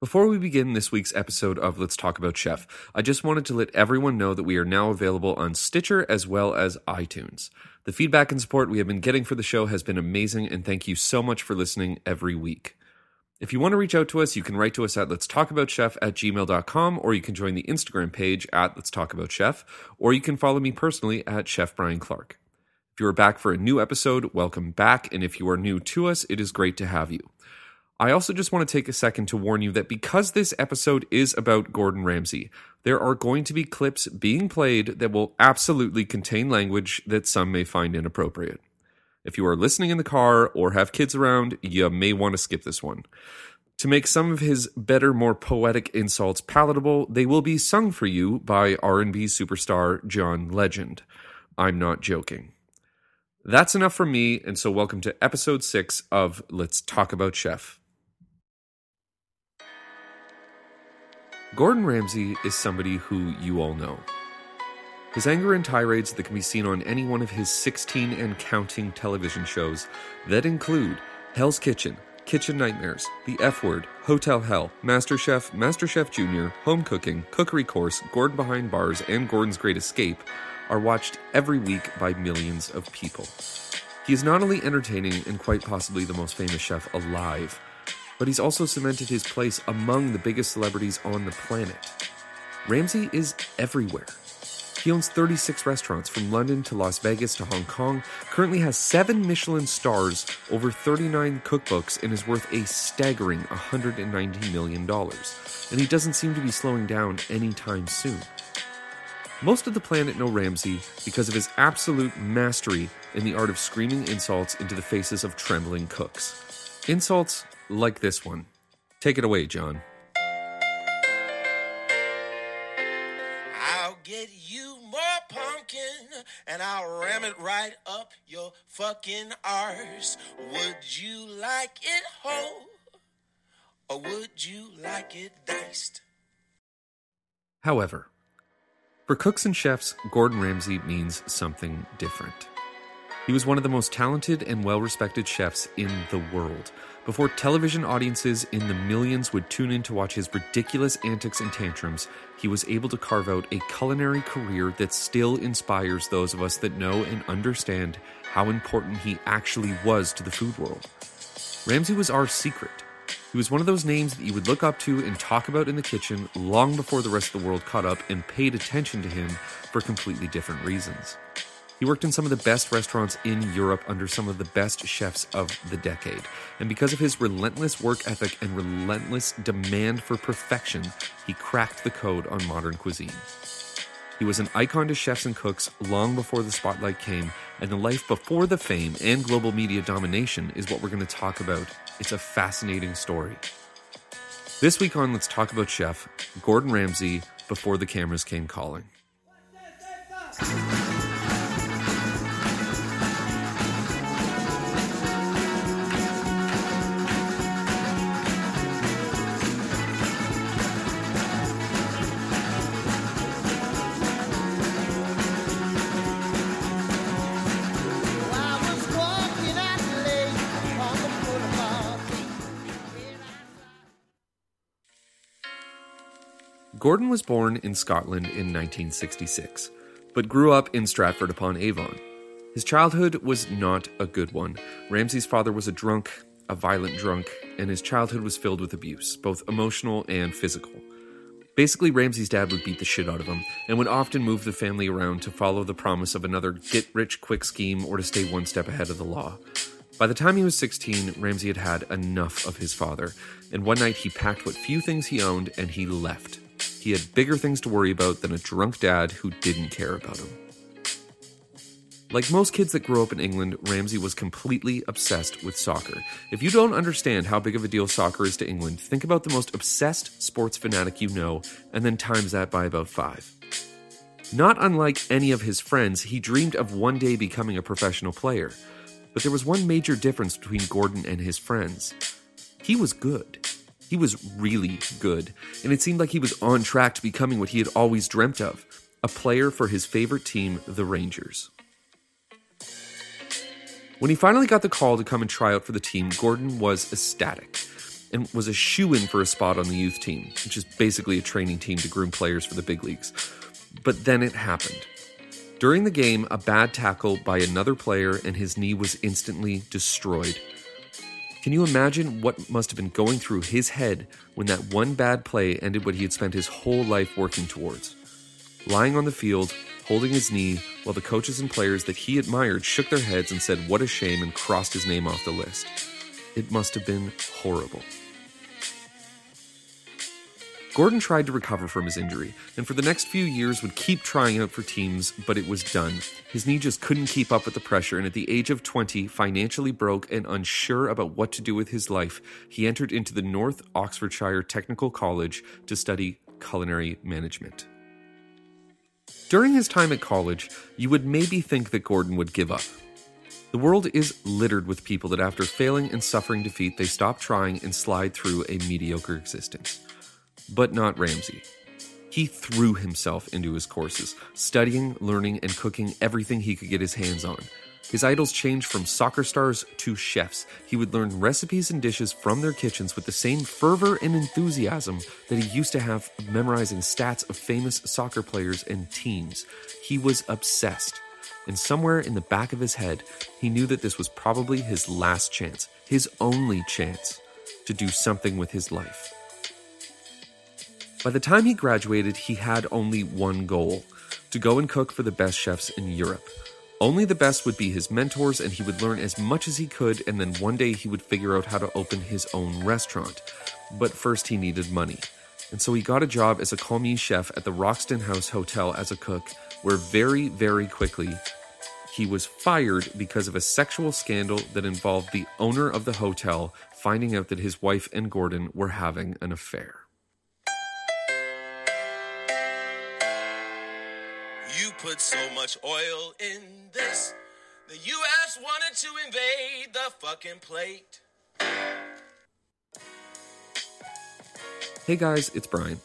Before we begin this week's episode of Let's Talk About Chef, I just wanted to let everyone know that we are now available on Stitcher as well as iTunes. The feedback and support we have been getting for the show has been amazing, and thank you so much for listening every week. If you want to reach out to us, you can write to us at let's talk about chef at gmail.com, or you can join the Instagram page at let's talk about chef, or you can follow me personally at Chef Brian Clark. If you are back for a new episode, welcome back, and if you are new to us, it is great to have you. I also just want to take a second to warn you that because this episode is about Gordon Ramsay, there are going to be clips being played that will absolutely contain language that some may find inappropriate. If you are listening in the car or have kids around, you may want to skip this one. To make some of his better, more poetic insults palatable, they will be sung for you by R&B superstar John Legend. I'm not joking. That's enough from me, and so welcome to episode 6 of Let's Talk About Chef. Gordon Ramsay is somebody who you all know. His anger and tirades that can be seen on any one of his 16 and counting television shows that include Hell's Kitchen, Kitchen Nightmares, The F Word, Hotel Hell, MasterChef, MasterChef Junior, Home Cooking, Cookery Course, Gordon Behind Bars, and Gordon's Great Escape are watched every week by millions of people. He is not only entertaining and quite possibly the most famous chef alive, but he's also cemented his place among the biggest celebrities on the planet. Ramsay is everywhere. He owns 36 restaurants from London to Las Vegas to Hong Kong, currently has seven Michelin stars, over 39 cookbooks, and is worth a staggering $190 million. And he doesn't seem to be slowing down anytime soon. Most of the planet know Ramsay because of his absolute mastery in the art of screaming insults into the faces of trembling cooks. Insults like this one. Take it away, John. I'll get you more pumpkin and I'll ram it right up your fucking arse. Would you like it whole or would you like it diced? However, for cooks and chefs, Gordon Ramsay means something different. He was one of the most talented and well respected chefs in the world. Before television audiences in the millions would tune in to watch his ridiculous antics and tantrums, he was able to carve out a culinary career that still inspires those of us that know and understand how important he actually was to the food world. Ramsay was our secret. He was one of those names that you would look up to and talk about in the kitchen long before the rest of the world caught up and paid attention to him for completely different reasons. He worked in some of the best restaurants in Europe under some of the best chefs of the decade. And because of his relentless work ethic and relentless demand for perfection, he cracked the code on modern cuisine. He was an icon to chefs and cooks long before the spotlight came, and the life before the fame and global media domination is what we're going to talk about. It's a fascinating story. This week on Let's Talk About Chef, Gordon Ramsay before the cameras came calling. Gordon was born in Scotland in 1966, but grew up in Stratford upon Avon. His childhood was not a good one. Ramsay's father was a drunk, a violent drunk, and his childhood was filled with abuse, both emotional and physical. Basically, Ramsay's dad would beat the shit out of him and would often move the family around to follow the promise of another get rich quick scheme or to stay one step ahead of the law. By the time he was 16, Ramsay had had enough of his father, and one night he packed what few things he owned and he left. He had bigger things to worry about than a drunk dad who didn't care about him. Like most kids that grow up in England, Ramsay was completely obsessed with soccer. If you don't understand how big of a deal soccer is to England, think about the most obsessed sports fanatic you know, and then times that by about five. Not unlike any of his friends, he dreamed of one day becoming a professional player. But there was one major difference between Gordon and his friends. He was good. He was really good, and it seemed like he was on track to becoming what he had always dreamt of a player for his favorite team, the Rangers. When he finally got the call to come and try out for the team, Gordon was ecstatic. and was a shoe in for a spot on the youth team, which is basically a training team to groom players for the big leagues. But then it happened. During the game, a bad tackle by another player and his knee was instantly destroyed. Can you imagine what must have been going through his head when that one bad play ended what he had spent his whole life working towards? Lying on the field, holding his knee, while the coaches and players that he admired shook their heads and said, What a shame, and crossed his name off the list. It must have been horrible. Gordon tried to recover from his injury, and for the next few years would keep trying out for teams, but it was done. His knee just couldn't keep up with the pressure, and at the age of 20, financially broke and unsure about what to do with his life, he entered into the North Oxfordshire Technical College to study culinary management. During his time at college, you would maybe think that Gordon would give up. The world is littered with people that, after failing and suffering defeat, they stop trying and slide through a mediocre existence but not Ramsay. He threw himself into his courses, studying, learning, and cooking everything he could get his hands on. His idols changed from soccer stars to chefs. He would learn recipes and dishes from their kitchens with the same fervor and enthusiasm that he used to have memorizing stats of famous soccer players and teams. He was obsessed. And somewhere in the back of his head, he knew that this was probably his last chance, his only chance, to do something with his life. By the time he graduated, he had only one goal to go and cook for the best chefs in Europe. Only the best would be his mentors, and he would learn as much as he could, and then one day he would figure out how to open his own restaurant. But first, he needed money. And so he got a job as a commis chef at the Wroxton House Hotel as a cook, where very, very quickly he was fired because of a sexual scandal that involved the owner of the hotel finding out that his wife and Gordon were having an affair. You put so much oil in this. The U.S. wanted to invade the fucking plate. Hey guys, it's Brian.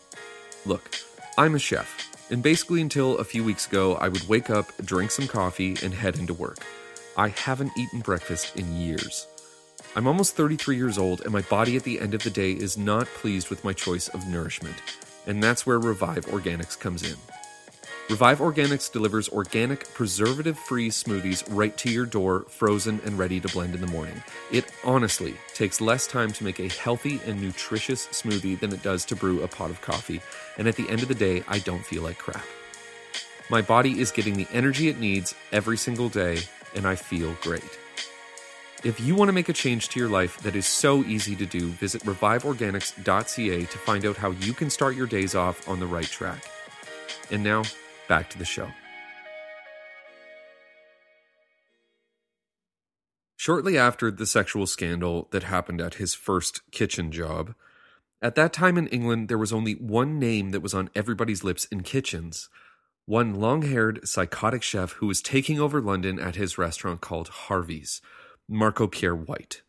Look, I'm a chef, and basically until a few weeks ago, I would wake up, drink some coffee, and head into work. I haven't eaten breakfast in years. I'm almost 33 years old, and my body at the end of the day is not pleased with my choice of nourishment. And that's where Revive Organics comes in. Revive Organics delivers organic, preservative free smoothies right to your door, frozen and ready to blend in the morning. It honestly takes less time to make a healthy and nutritious smoothie than it does to brew a pot of coffee, and at the end of the day, I don't feel like crap. My body is getting the energy it needs every single day, and I feel great. If you want to make a change to your life that is so easy to do, visit reviveorganics.ca to find out how you can start your days off on the right track. And now, back to the show. Shortly after the sexual scandal that happened at his first kitchen job, at that time in England, there was only one name that was on everybody's lips in kitchens. One long haired, psychotic chef who was taking over London at his restaurant called Harvey's, Marco Pierre White.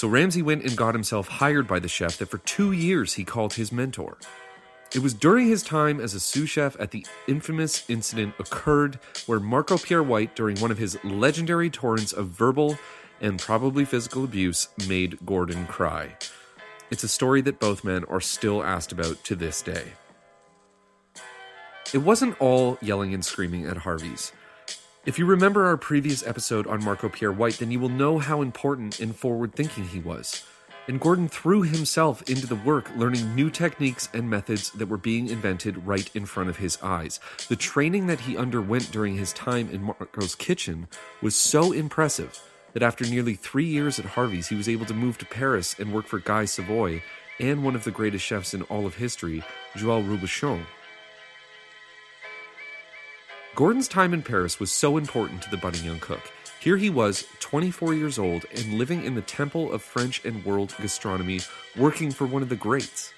So Ramsay went and got himself hired by the chef that for two years he called his mentor. It was during his time as a sous chef at the infamous incident occurred where Marco Pierre White, during one of his legendary torrents of verbal and probably physical abuse, made Gordon cry. It's a story that both men are still asked about to this day. It wasn't all yelling and screaming at Harvey's. If you remember our previous episode on Marco Pierre White, then you will know how important and forward thinking he was. And Gordon threw himself into the work, learning new techniques and methods that were being invented right in front of his eyes. The training that he underwent during his time in Marco's kitchen was so impressive that after nearly three years at Harvey's, he was able to move to Paris and work for Guy Savoy and one of the greatest chefs in all of history, Joël Robuchon. Gordon's time in Paris was so important to the budding young cook. Here he was, 24 years old, and living in the temple of French and world gastronomy, working for one of the greats.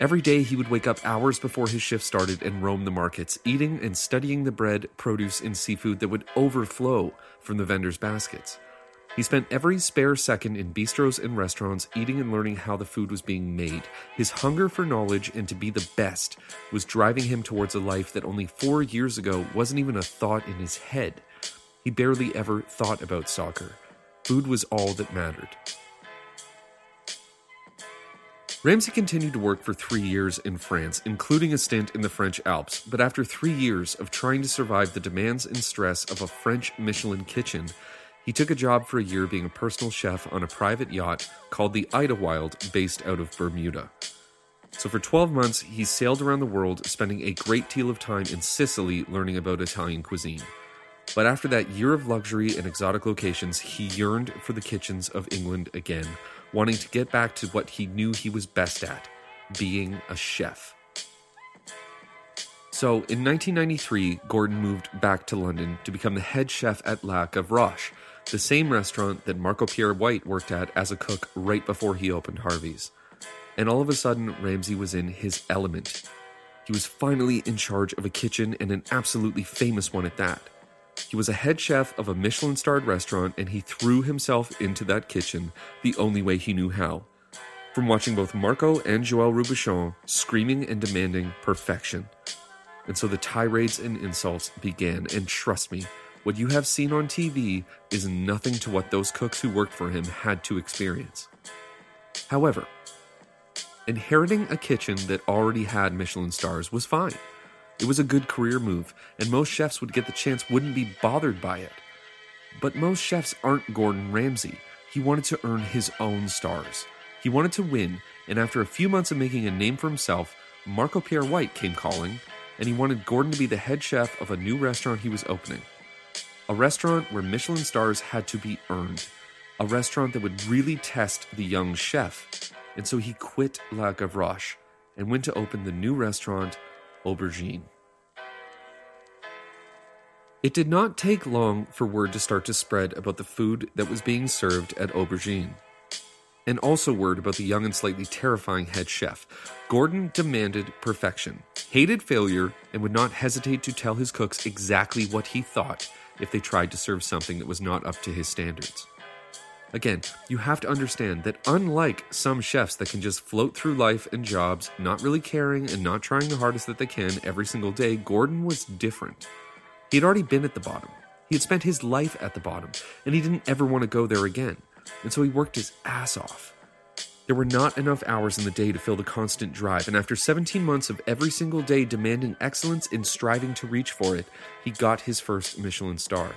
Every day he would wake up hours before his shift started and roam the markets, eating and studying the bread, produce, and seafood that would overflow from the vendors' baskets. He spent every spare second in bistros and restaurants eating and learning how the food was being made. His hunger for knowledge and to be the best was driving him towards a life that only four years ago wasn't even a thought in his head. He barely ever thought about soccer. Food was all that mattered. Ramsay continued to work for three years in France, including a stint in the French Alps. But after three years of trying to survive the demands and stress of a French Michelin kitchen, he took a job for a year being a personal chef on a private yacht called the Idlewild, based out of Bermuda. So for 12 months, he sailed around the world, spending a great deal of time in Sicily learning about Italian cuisine. But after that year of luxury and exotic locations, he yearned for the kitchens of England again, wanting to get back to what he knew he was best at being a chef. So in 1993, Gordon moved back to London to become the head chef at La Gavroche, the same restaurant that Marco Pierre White worked at as a cook right before he opened Harvey's. And all of a sudden, Ramsay was in his element. He was finally in charge of a kitchen and an absolutely famous one at that. He was a head chef of a Michelin starred restaurant and he threw himself into that kitchen the only way he knew how. From watching both Marco and Joël Robuchon screaming and demanding perfection. And so the tirades and insults began, and trust me, what you have seen on TV is nothing to what those cooks who worked for him had to experience. However, inheriting a kitchen that already had Michelin stars was fine. It was a good career move, and most chefs would get the chance wouldn't be bothered by it. But most chefs aren't Gordon Ramsay. He wanted to earn his own stars. He wanted to win, and after a few months of making a name for himself, Marco Pierre White came calling, and he wanted Gordon to be the head chef of a new restaurant he was opening. A restaurant where Michelin stars had to be earned. A restaurant that would really test the young chef. And so he quit La Gavroche and went to open the new restaurant aubergine. It did not take long for word to start to spread about the food that was being served at aubergine. And also word about the young and slightly terrifying head chef. Gordon demanded perfection, hated failure, and would not hesitate to tell his cooks exactly what he thought if they tried to serve something that was not up to his standards. Again, you have to understand that unlike some chefs that can just float through life and jobs, not really caring and not trying the hardest that they can every single day, Gordon was different. He had already been at the bottom. He had spent his life at the bottom, and he didn't ever want to go there again. And so he worked his ass off. There were not enough hours in the day to fill the constant drive, and after 17 months of every single day demanding excellence and striving to reach for it, he got his first Michelin star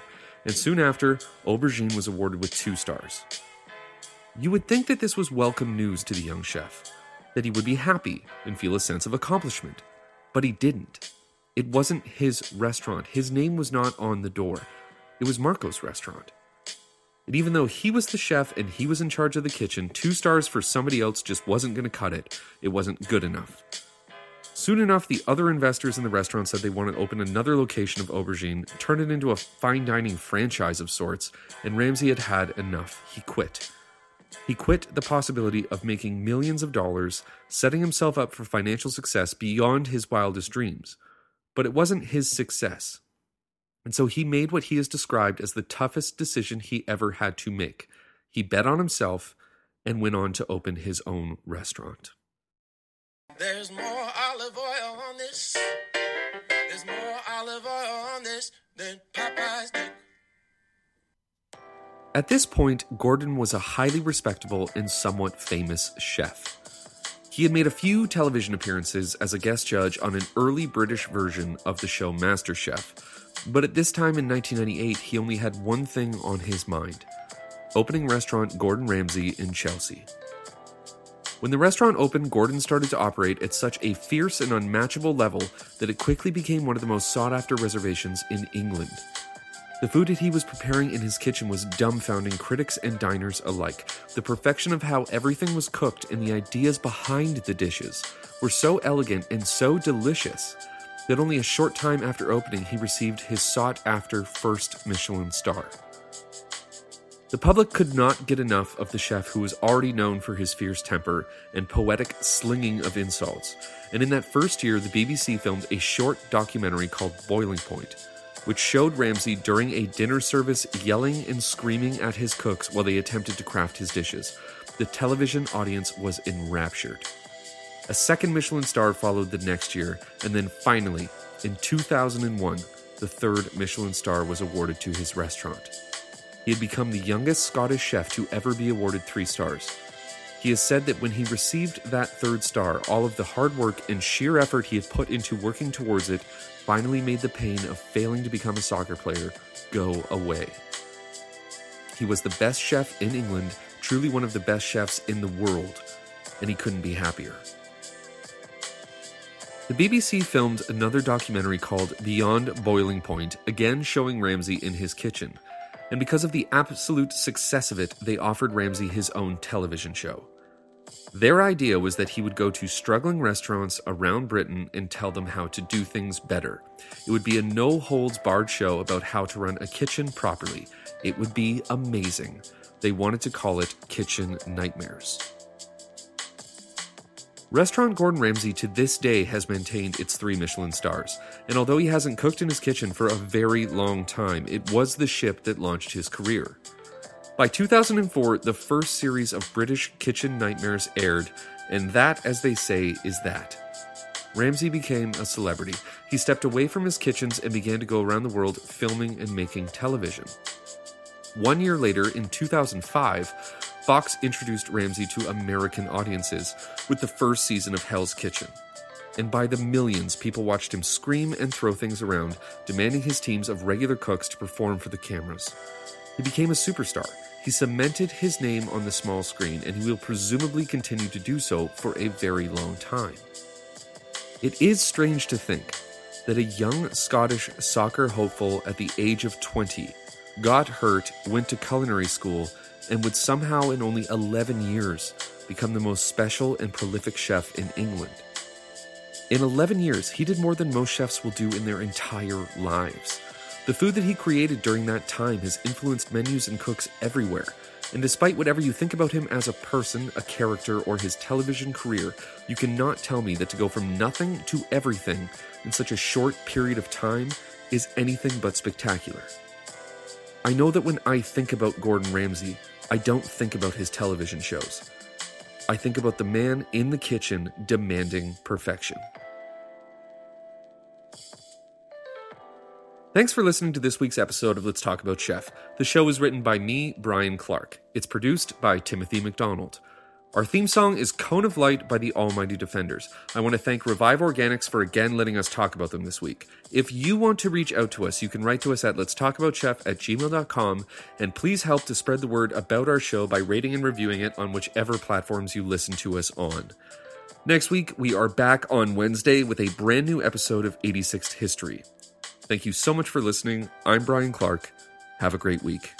and soon after, Aubergine was awarded with two stars. You would think that this was welcome news to the young chef, that he would be happy and feel a sense of accomplishment. But he didn't. It wasn't his restaurant. His name was not on the door. It was Marco's restaurant. And even though he was the chef and he was in charge of the kitchen, two stars for somebody else just wasn't going to cut it. It wasn't good enough. Soon enough, the other investors in the restaurant said they wanted to open another location of Aubergine, turn it into a fine dining franchise of sorts, and Ramsay had had enough. He quit. He quit the possibility of making millions of dollars, setting himself up for financial success beyond his wildest dreams. But it wasn't his success. And so he made what he has described as the toughest decision he ever had to make. He bet on himself and went on to open his own restaurant. There's more olive oil on this. There's more olive oil on this than Popeye's dick. At this point, Gordon was a highly respectable and somewhat famous chef. He had made a few television appearances as a guest judge on an early British version of the show MasterChef, but at this time in 1998, he only had one thing on his mind opening restaurant Gordon Ramsay in Chelsea. When the restaurant opened, Gordon started to operate at such a fierce and unmatchable level that it quickly became one of the most sought after reservations in England. The food that he was preparing in his kitchen was dumbfounding critics and diners alike. The perfection of how everything was cooked and the ideas behind the dishes were so elegant and so delicious that only a short time after opening he received his sought after first Michelin star. The public could not get enough of the chef who was already known for his fierce temper and poetic slinging of insults. And in that first year, the BBC filmed a short documentary called Boiling Point, which showed Ramsay during a dinner service yelling and screaming at his cooks while they attempted to craft his dishes. The television audience was enraptured. A second Michelin star followed the next year, and then finally, in 2001, the third Michelin star was awarded to his restaurant. He had become the youngest Scottish chef to ever be awarded three stars. He has said that when he received that third star, all of the hard work and sheer effort he had put into working towards it finally made the pain of failing to become a soccer player go away. He was the best chef in England, truly one of the best chefs in the world, and he couldn't be happier. The BBC filmed another documentary called Beyond Boiling Point, again showing Ramsay in his kitchen. And because of the absolute success of it, they offered Ramsay his own television show. Their idea was that he would go to struggling restaurants around Britain and tell them how to do things better. It would be a no holds barred show about how to run a kitchen properly. It would be amazing. They wanted to call it Kitchen Nightmares. Restaurant Gordon Ramsay to this day has maintained its three Michelin stars, and although he hasn't cooked in his kitchen for a very long time, it was the ship that launched his career. By 2004, the first series of British Kitchen Nightmares aired, and that, as they say, is that. Ramsay became a celebrity. He stepped away from his kitchens and began to go around the world filming and making television. One year later, in 2005, Fox introduced Ramsay to American audiences with the first season of Hell's Kitchen. And by the millions, people watched him scream and throw things around, demanding his teams of regular cooks to perform for the cameras. He became a superstar. He cemented his name on the small screen, and he will presumably continue to do so for a very long time. It is strange to think that a young Scottish soccer hopeful at the age of 20 got hurt, went to culinary school, and would somehow, in only 11 years, become the most special and prolific chef in England. In 11 years, he did more than most chefs will do in their entire lives. The food that he created during that time has influenced menus and cooks everywhere. And despite whatever you think about him as a person, a character, or his television career, you cannot tell me that to go from nothing to everything in such a short period of time is anything but spectacular. I know that when I think about Gordon Ramsay, I don't think about his television shows. I think about the man in the kitchen demanding perfection. Thanks for listening to this week's episode of Let's Talk About Chef. The show is written by me, Brian Clark. It's produced by Timothy McDonald. Our theme song is Cone of Light by the Almighty Defenders. I want to thank Revive Organics for again letting us talk about them this week. If you want to reach out to us, you can write to us at let's talk about chef at gmail.com and please help to spread the word about our show by rating and reviewing it on whichever platforms you listen to us on. Next week, we are back on Wednesday with a brand new episode of 86th History. Thank you so much for listening. I'm Brian Clark. Have a great week.